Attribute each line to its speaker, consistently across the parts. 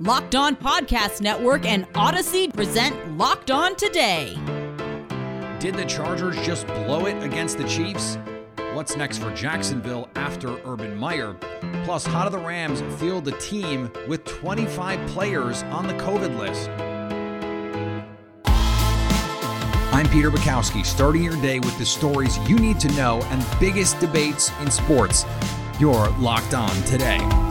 Speaker 1: Locked On Podcast Network and Odyssey present Locked On Today.
Speaker 2: Did the Chargers just blow it against the Chiefs? What's next for Jacksonville after Urban Meyer? Plus, how do the Rams field the team with 25 players on the COVID list? I'm Peter Bukowski, starting your day with the stories you need to know and biggest debates in sports. You're locked on today.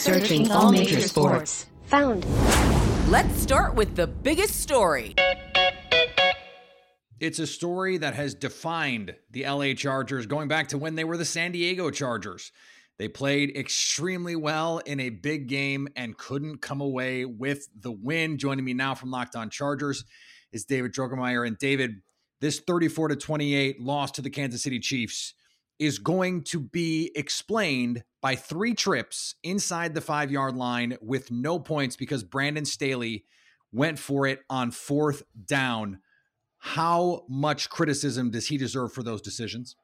Speaker 3: Searching all major sports. Found.
Speaker 1: Let's start with the biggest story.
Speaker 2: It's a story that has defined the LA Chargers going back to when they were the San Diego Chargers. They played extremely well in a big game and couldn't come away with the win. Joining me now from Locked On Chargers is David Drogemeyer. And David, this 34 to 28 loss to the Kansas City Chiefs is going to be explained by three trips inside the five yard line with no points because Brandon Staley went for it on fourth down. How much criticism does he deserve for those decisions?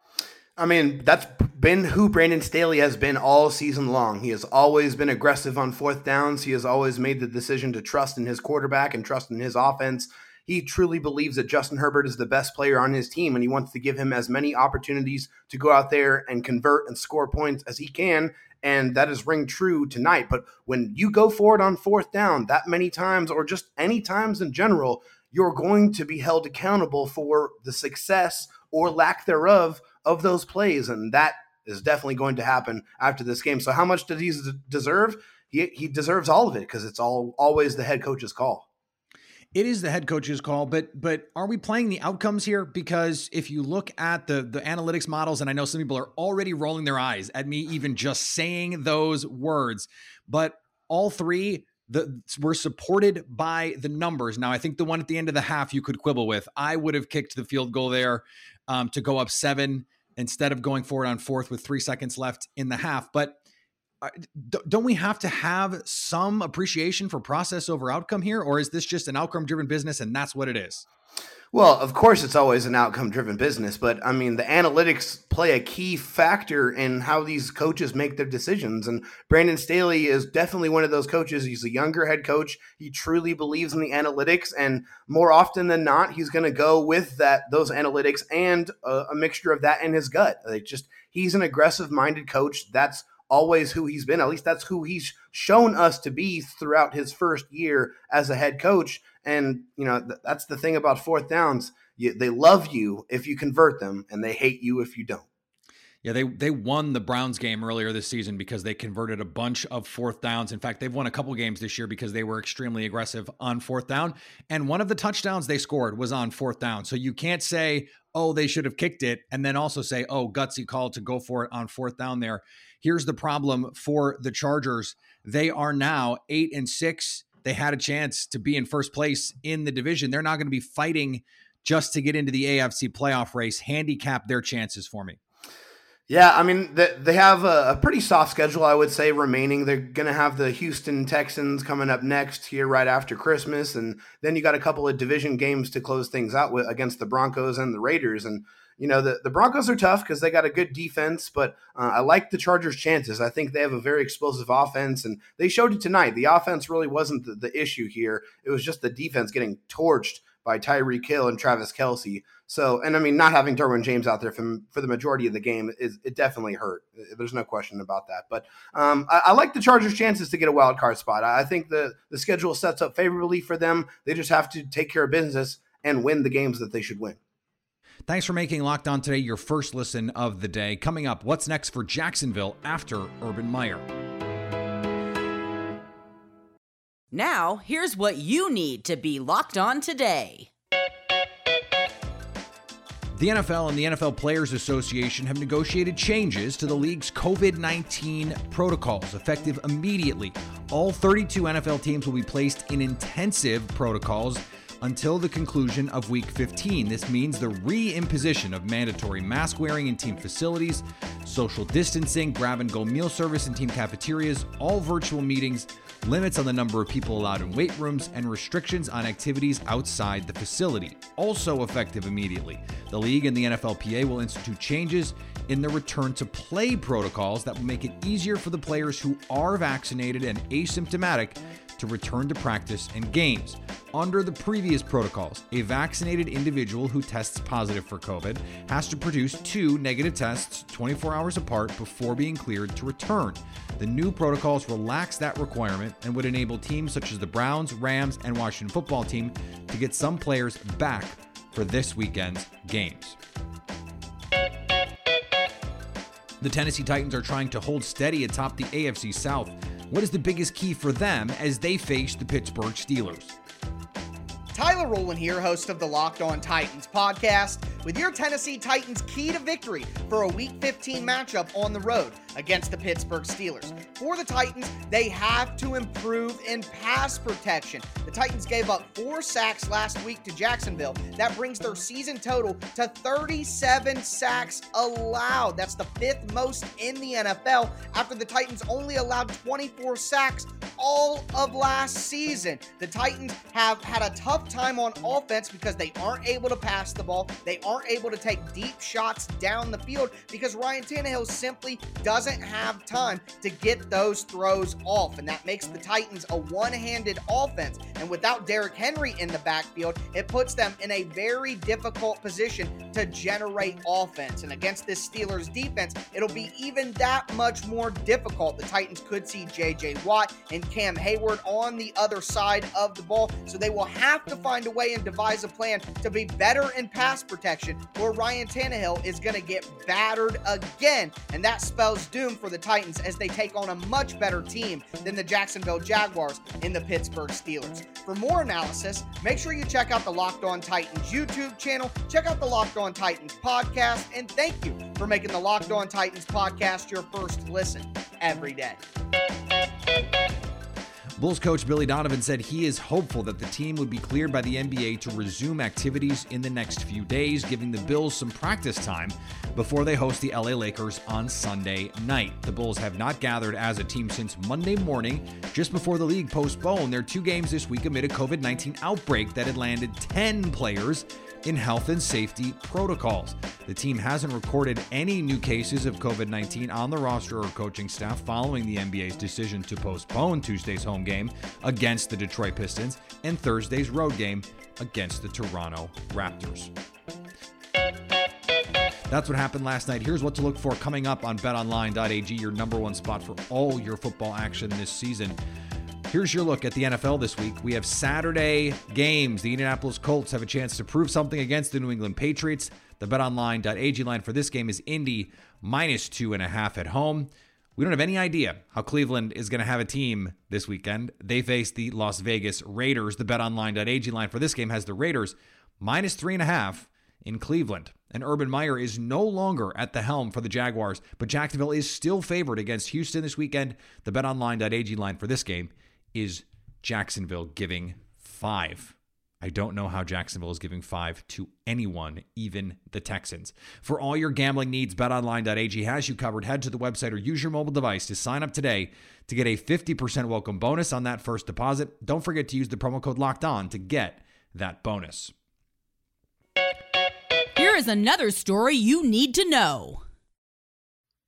Speaker 4: I mean, that's been who Brandon Staley has been all season long. He has always been aggressive on fourth downs. He has always made the decision to trust in his quarterback and trust in his offense. He truly believes that Justin Herbert is the best player on his team, and he wants to give him as many opportunities to go out there and convert and score points as he can. And that is ring true tonight. But when you go for it on fourth down that many times, or just any times in general, you're going to be held accountable for the success or lack thereof of those plays. And that is definitely going to happen after this game. So, how much does he deserve? He, he deserves all of it because it's all always the head coach's call.
Speaker 2: It is the head coach's call, but but are we playing the outcomes here? Because if you look at the the analytics models, and I know some people are already rolling their eyes at me even just saying those words, but all three the were supported by the numbers. Now, I think the one at the end of the half you could quibble with. I would have kicked the field goal there um, to go up seven instead of going forward on fourth with three seconds left in the half. But don't we have to have some appreciation for process over outcome here, or is this just an outcome driven business and that's what it is?
Speaker 4: Well, of course, it's always an outcome driven business, but I mean, the analytics play a key factor in how these coaches make their decisions. And Brandon Staley is definitely one of those coaches. He's a younger head coach. He truly believes in the analytics, and more often than not, he's going to go with that those analytics and a, a mixture of that in his gut. Like just he's an aggressive minded coach. That's always who he's been. At least that's who he's shown us to be throughout his first year as a head coach. And, you know, th- that's the thing about fourth downs. You, they love you if you convert them, and they hate you if you don't.
Speaker 2: Yeah, they they won the Browns game earlier this season because they converted a bunch of fourth downs. In fact, they've won a couple games this year because they were extremely aggressive on fourth down. And one of the touchdowns they scored was on fourth down. So you can't say, "Oh, they should have kicked it," and then also say, "Oh, gutsy call to go for it on fourth down there." Here's the problem for the Chargers. They are now 8 and 6. They had a chance to be in first place in the division. They're not going to be fighting just to get into the AFC playoff race. Handicap their chances for me.
Speaker 4: Yeah, I mean they have a, pretty soft schedule, I would say, remaining. They're going to have the Houston Texans coming up next here right after Christmas, and then you got a couple of division games to close things out with against the Broncos and the Raiders. And you know the, the Broncos are tough because they got a good defense, but uh, I like the Chargers' chances. I think they have a very explosive offense, and they showed it tonight. The offense really wasn't the, the issue here; it was just the defense getting torched by Tyreek Hill and Travis Kelce. So, and I mean, not having Derwin James out there for, for the majority of the game is it definitely hurt. There's no question about that. But um, I, I, like the Chargers' chances to get a wild card spot. I think the the schedule sets up favorably for them. They just have to take care of business and win the games that they should win.
Speaker 2: Thanks for making Locked On Today your first listen of the day. Coming up, what's next for Jacksonville after Urban Meyer?
Speaker 1: Now, here's what you need to be locked on today.
Speaker 2: The NFL and the NFL Players Association have negotiated changes to the league's COVID 19 protocols effective immediately. All 32 NFL teams will be placed in intensive protocols until the conclusion of week 15. This means the reimposition of mandatory mask wearing in team facilities, social distancing, grab and go meal service in team cafeterias, all virtual meetings, limits on the number of people allowed in weight rooms, and restrictions on activities outside the facility. Also effective immediately, the league and the NFLPA will institute changes in the return to play protocols that will make it easier for the players who are vaccinated and asymptomatic to return to practice and games. Under the previous protocols, a vaccinated individual who tests positive for COVID has to produce two negative tests 24 hours apart before being cleared to return. The new protocols relax that requirement and would enable teams such as the Browns, Rams, and Washington football team to get some players back for this weekend's games. The Tennessee Titans are trying to hold steady atop the AFC South. What is the biggest key for them as they face the Pittsburgh Steelers?
Speaker 5: Tyler Rowland here, host of the Locked On Titans podcast, with your Tennessee Titans key to victory for a Week 15 matchup on the road against the Pittsburgh Steelers. For the Titans, they have to improve in pass protection. The Titans gave up four sacks last week to Jacksonville. That brings their season total to 37 sacks allowed. That's the fifth most in the NFL after the Titans only allowed 24 sacks all of last season. The Titans have had a tough time on offense because they aren't able to pass the ball. They aren't able to take deep shots down the field because Ryan Tannehill simply doesn't have time to get those throws off. And that makes the Titans a one handed offense. And without Derrick Henry in the backfield, it puts them in a very difficult position to generate offense. And against this Steelers defense, it'll be even that much more difficult. The Titans could see JJ Watt and Cam Heyward on the other side of the ball. So they will have to find a way and devise a plan to be better in pass protection, or Ryan Tannehill is going to get battered again. And that spells doom for the Titans as they take on a much better team than the Jacksonville Jaguars in the Pittsburgh Steelers. For more analysis, make sure you check out the Locked On Titans YouTube channel, check out the Locked On Titans podcast, and thank you for making the Locked On Titans podcast your first listen every day.
Speaker 2: Bulls coach Billy Donovan said he is hopeful that the team would be cleared by the NBA to resume activities in the next few days, giving the Bulls some practice time before they host the LA Lakers on Sunday night. The Bulls have not gathered as a team since Monday morning, just before the league postponed their two games this week amid a COVID 19 outbreak that had landed 10 players in health and safety protocols. The team hasn't recorded any new cases of COVID 19 on the roster or coaching staff following the NBA's decision to postpone Tuesday's home game against the Detroit Pistons and Thursday's road game against the Toronto Raptors. That's what happened last night. Here's what to look for coming up on betonline.ag, your number one spot for all your football action this season. Here's your look at the NFL this week. We have Saturday games. The Indianapolis Colts have a chance to prove something against the New England Patriots. The betonline.ag line for this game is Indy minus two and a half at home. We don't have any idea how Cleveland is going to have a team this weekend. They face the Las Vegas Raiders. The betonline.ag line for this game has the Raiders minus three and a half in Cleveland. And Urban Meyer is no longer at the helm for the Jaguars, but Jacksonville is still favored against Houston this weekend. The betonline.ag line for this game is Jacksonville giving five. I don't know how Jacksonville is giving five to anyone, even the Texans. For all your gambling needs, betonline.ag has you covered. Head to the website or use your mobile device to sign up today to get a 50% welcome bonus on that first deposit. Don't forget to use the promo code locked on to get that bonus.
Speaker 1: Here is another story you need to know.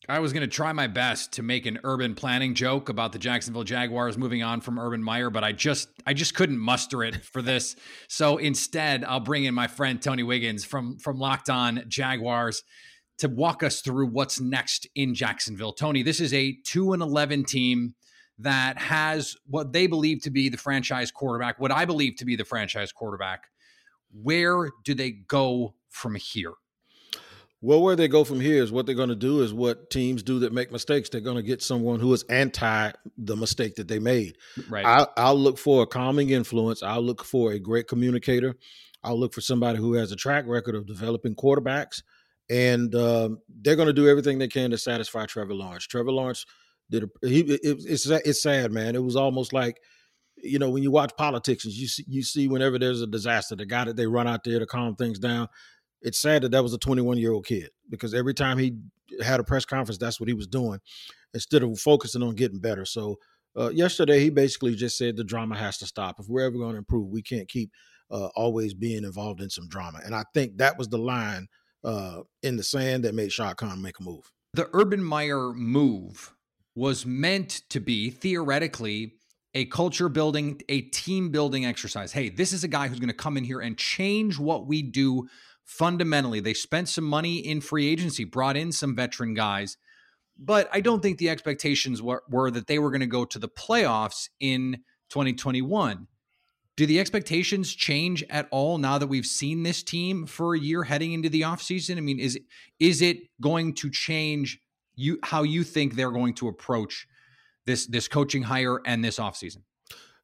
Speaker 2: I was going to try my best to make an urban planning joke about the Jacksonville Jaguars moving on from Urban Meyer, but I just I just couldn't muster it for this. So instead, I'll bring in my friend Tony Wiggins from from Locked On Jaguars to walk us through what's next in Jacksonville. Tony, this is a 2 and 11 team that has what they believe to be the franchise quarterback, what I believe to be the franchise quarterback. Where do they go from here?
Speaker 6: Well, where they go from here is what they're going to do is what teams do that make mistakes. They're going to get someone who is anti the mistake that they made.
Speaker 2: Right.
Speaker 6: I'll, I'll look for a calming influence. I'll look for a great communicator. I'll look for somebody who has a track record of developing quarterbacks, and um, they're going to do everything they can to satisfy Trevor Lawrence. Trevor Lawrence did a, he it, it's it's sad, man. It was almost like you know when you watch politics, you see you see whenever there's a disaster, the guy that they run out there to calm things down. It's sad that that was a 21 year old kid because every time he had a press conference, that's what he was doing instead of focusing on getting better. So uh, yesterday, he basically just said the drama has to stop. If we're ever going to improve, we can't keep uh, always being involved in some drama. And I think that was the line uh, in the sand that made Shad Khan make a move.
Speaker 2: The Urban Meyer move was meant to be theoretically a culture building, a team building exercise. Hey, this is a guy who's going to come in here and change what we do fundamentally. They spent some money in free agency, brought in some veteran guys, but I don't think the expectations were, were that they were going to go to the playoffs in 2021. Do the expectations change at all now that we've seen this team for a year heading into the offseason? I mean, is is it going to change you how you think they're going to approach this this coaching hire and this offseason?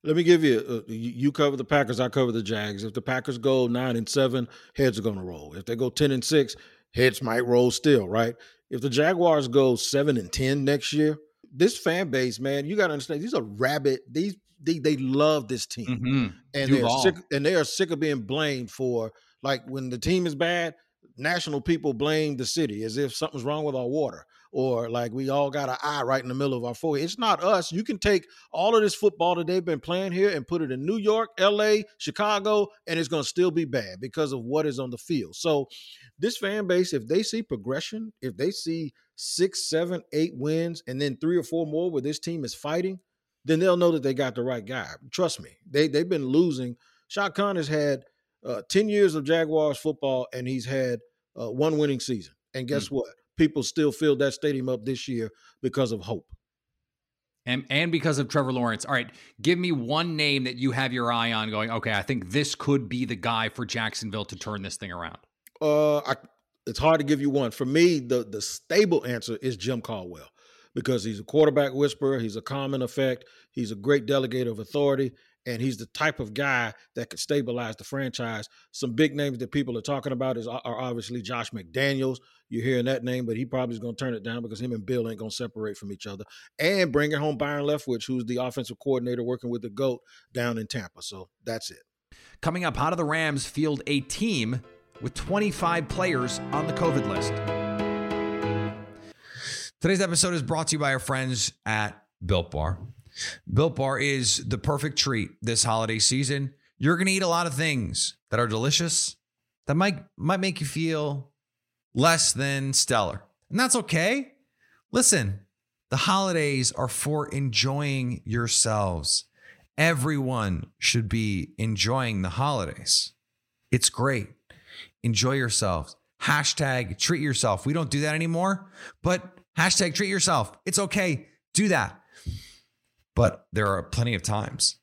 Speaker 6: Let me give you uh, you cover the Packers, I cover the Jags. If the Packers go 9 and 7, heads are going to roll. If they go 10 and 6, heads might roll still, right? If the Jaguars go 7 and 10 next year, this fan base, man, you got to understand these are rabid these they, they love this team,
Speaker 2: mm-hmm.
Speaker 6: and they're sick, and they are sick of being blamed for like when the team is bad. National people blame the city as if something's wrong with our water, or like we all got an eye right in the middle of our forehead. It's not us. You can take all of this football that they've been playing here and put it in New York, L.A., Chicago, and it's going to still be bad because of what is on the field. So, this fan base, if they see progression, if they see six, seven, eight wins, and then three or four more where this team is fighting then they'll know that they got the right guy. Trust me, they they've been losing. Shad Khan has had uh, ten years of Jaguars football, and he's had uh, one winning season. And guess mm. what? People still filled that stadium up this year because of hope.
Speaker 2: And, and because of Trevor Lawrence. All right, give me one name that you have your eye on going, okay, I think this could be the guy for Jacksonville to turn this thing around.
Speaker 6: Uh, I, it's hard to give you one. For me, the the stable answer is Jim Caldwell because he's a quarterback whisperer, he's a common effect, he's a great delegator of authority, and he's the type of guy that could stabilize the franchise. Some big names that people are talking about is are obviously Josh McDaniels. You're hearing that name, but he probably is going to turn it down because him and Bill ain't going to separate from each other. And bringing home Byron Leftwich, who's the offensive coordinator working with the GOAT down in Tampa. So that's it.
Speaker 2: Coming up, how do the Rams field a team with 25 players on the COVID list? Today's episode is brought to you by our friends at Built Bar. Built Bar is the perfect treat this holiday season. You're going to eat a lot of things that are delicious that might might make you feel less than stellar. And that's okay. Listen, the holidays are for enjoying yourselves. Everyone should be enjoying the holidays. It's great. Enjoy yourselves. Hashtag treat yourself. We don't do that anymore, but Hashtag treat yourself. It's okay. Do that. But there are plenty of times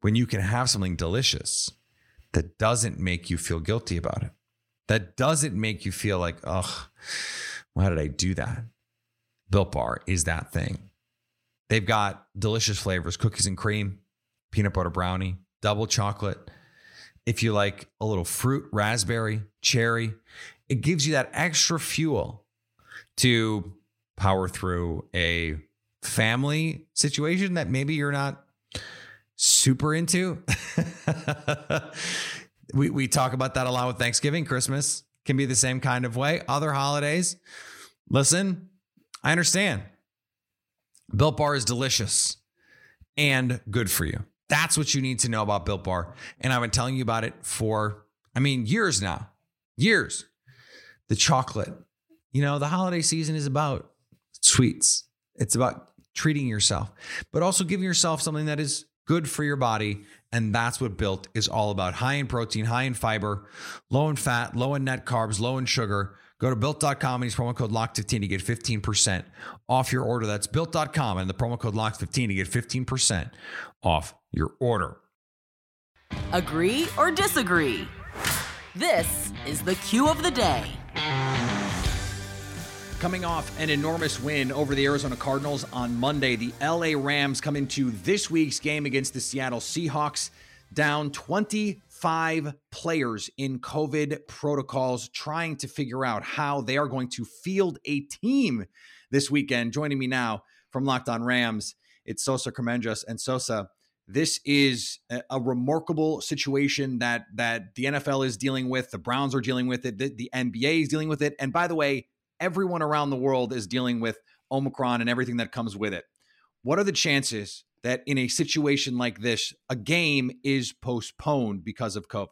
Speaker 2: when you can have something delicious that doesn't make you feel guilty about it, that doesn't make you feel like, ugh, why did I do that? Built Bar is that thing. They've got delicious flavors cookies and cream, peanut butter brownie, double chocolate. If you like a little fruit, raspberry, cherry, it gives you that extra fuel to power through a family situation that maybe you're not super into. we, we talk about that a lot with Thanksgiving, Christmas can be the same kind of way. Other holidays, listen, I understand. Built Bar is delicious and good for you. That's what you need to know about Built Bar. And I've been telling you about it for, I mean, years now. Years. The chocolate. You know, the holiday season is about sweets. It's about treating yourself, but also giving yourself something that is good for your body. And that's what Built is all about high in protein, high in fiber, low in fat, low in net carbs, low in sugar. Go to built.com and use promo code LOCK15 to get 15% off your order. That's built.com and the promo code LOCK15 to get 15% off your order.
Speaker 1: Agree or disagree? This is the cue of the day.
Speaker 2: Coming off an enormous win over the Arizona Cardinals on Monday, the LA Rams come into this week's game against the Seattle Seahawks down 25 players in COVID protocols, trying to figure out how they are going to field a team this weekend. Joining me now from Locked On Rams. It's Sosa Kremenjas and Sosa. This is a, a, remarkable situation that that the NFL is dealing with. The Browns are dealing with it. The, the NBA is dealing with it. And by the way, everyone around the world is dealing with Omicron and everything that comes with it. What are the chances that in a situation like this, a game is postponed because of COVID?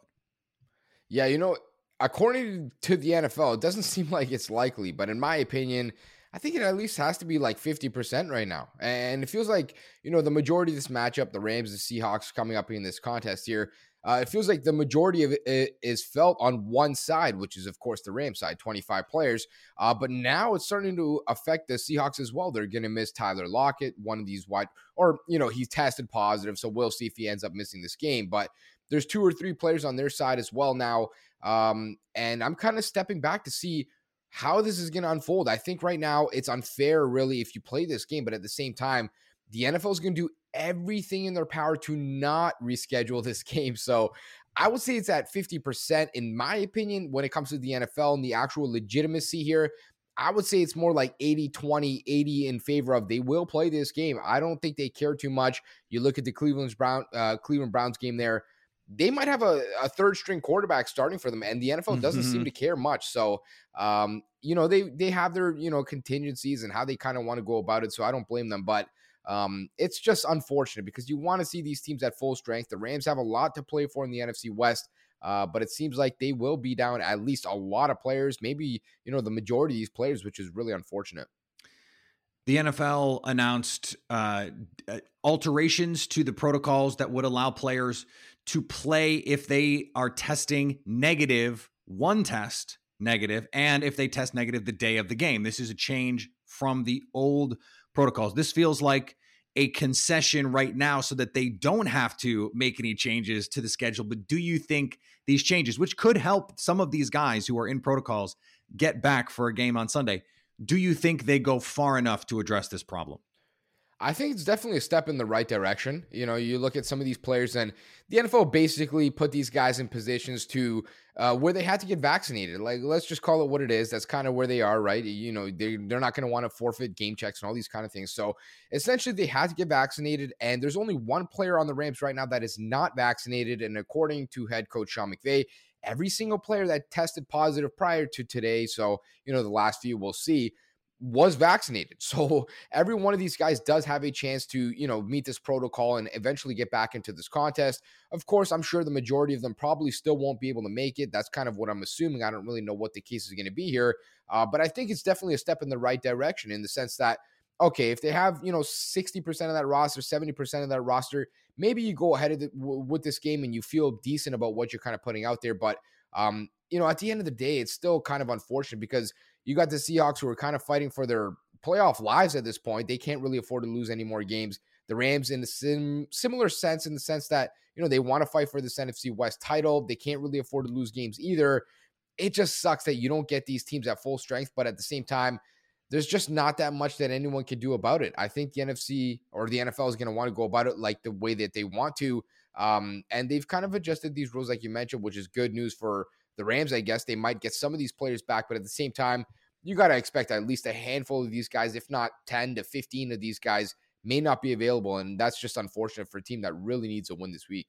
Speaker 7: Yeah, you know, according to the NFL, it doesn't seem like it's likely, but in my opinion, I think it at least has to be like 50% right now. And it feels like, you know, the majority of this matchup, the Rams, the Seahawks coming up in this contest here, uh, it feels like the majority of it is felt on one side, which is, of course, the Rams side, 25 players. Uh, but now it's starting to affect the Seahawks as well. They're going to miss Tyler Lockett, one of these wide, or, you know, he's tested positive. So we'll see if he ends up missing this game. But there's two or three players on their side as well now. Um, and I'm kind of stepping back to see how this is going to unfold. I think right now it's unfair, really, if you play this game, but at the same time, the NFL is going to do everything in their power to not reschedule this game. So I would say it's at 50%, in my opinion, when it comes to the NFL and the actual legitimacy here. I would say it's more like 80 20, 80 in favor of they will play this game. I don't think they care too much. You look at the Cleveland's Brown, uh, Cleveland Browns game there they might have a, a, third string quarterback starting for them, and the NFL doesn't mm-hmm. seem to care much. So, um, you know, they they have their you know contingencies and how they kind of want to go about it. So I don't blame them, but um, it's just unfortunate because you want to see these teams at full strength. The Rams have a lot to play for in the NFC West. Uh, but it seems like they will be down at least a lot of players, maybe you know the majority of these players, which is really unfortunate.
Speaker 2: The NFL announced uh, uh, alterations to the protocols that would allow players to play if they are testing negative, one test negative, and if they test negative the day of the game. This is a change from the old protocols. This feels like a concession right now so that they don't have to make any changes to the schedule. But do you think these changes, which could help some of these guys who are in protocols get back for a game on Sunday, do you think they go far enough to address this problem?
Speaker 7: I think it's definitely a step in the right direction. You know, you look at some of these players, and the NFL basically put these guys in positions to uh, where they had to get vaccinated. Like, let's just call it what it is. That's kind of where they are, right? You know, they they're not going to want to forfeit game checks and all these kind of things. So essentially, they had to get vaccinated, and there's only one player on the Rams right now that is not vaccinated. And according to head coach Sean McVay, every single player that tested positive prior to today, so you know, the last few we'll see was vaccinated. So every one of these guys does have a chance to, you know, meet this protocol and eventually get back into this contest. Of course, I'm sure the majority of them probably still won't be able to make it. That's kind of what I'm assuming. I don't really know what the case is going to be here. Uh, but I think it's definitely a step in the right direction in the sense that, okay, if they have, you know, 60% of that roster, 70% of that roster, maybe you go ahead the, w- with this game and you feel decent about what you're kind of putting out there. But, um, you know, at the end of the day, it's still kind of unfortunate because – you got the Seahawks who are kind of fighting for their playoff lives at this point. They can't really afford to lose any more games. The Rams, in a sim- similar sense, in the sense that you know they want to fight for this NFC West title, they can't really afford to lose games either. It just sucks that you don't get these teams at full strength, but at the same time, there's just not that much that anyone can do about it. I think the NFC or the NFL is going to want to go about it like the way that they want to. Um, and they've kind of adjusted these rules, like you mentioned, which is good news for the Rams. I guess they might get some of these players back, but at the same time, you got to expect at least a handful of these guys, if not 10 to 15 of these guys, may not be available. And that's just unfortunate for a team that really needs a win this week.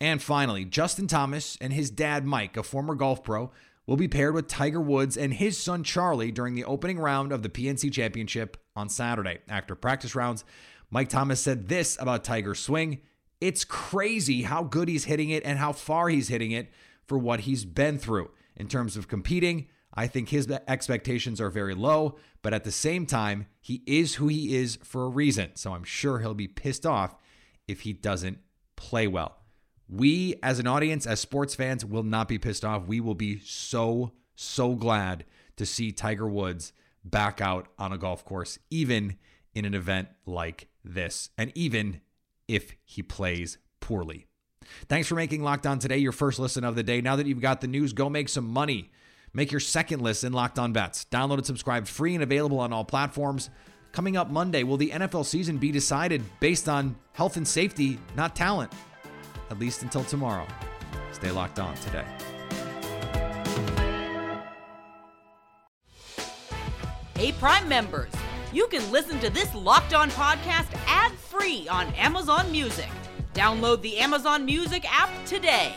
Speaker 2: And finally, Justin Thomas and his dad, Mike, a former golf pro, will be paired with Tiger Woods and his son, Charlie, during the opening round of the PNC Championship on Saturday. After practice rounds, Mike Thomas said this about Tiger's swing It's crazy how good he's hitting it and how far he's hitting it for what he's been through. In terms of competing, I think his expectations are very low, but at the same time, he is who he is for a reason. So I'm sure he'll be pissed off if he doesn't play well. We, as an audience, as sports fans, will not be pissed off. We will be so, so glad to see Tiger Woods back out on a golf course, even in an event like this, and even if he plays poorly. Thanks for making Locked On today your first listen of the day. Now that you've got the news, go make some money Make your second listen Locked On Bets. Download and subscribe free and available on all platforms. Coming up Monday, will the NFL season be decided based on health and safety, not talent? At least until tomorrow. Stay locked on today.
Speaker 1: Hey, Prime members you can listen to this Locked On podcast ad free on Amazon Music. Download the Amazon Music app today.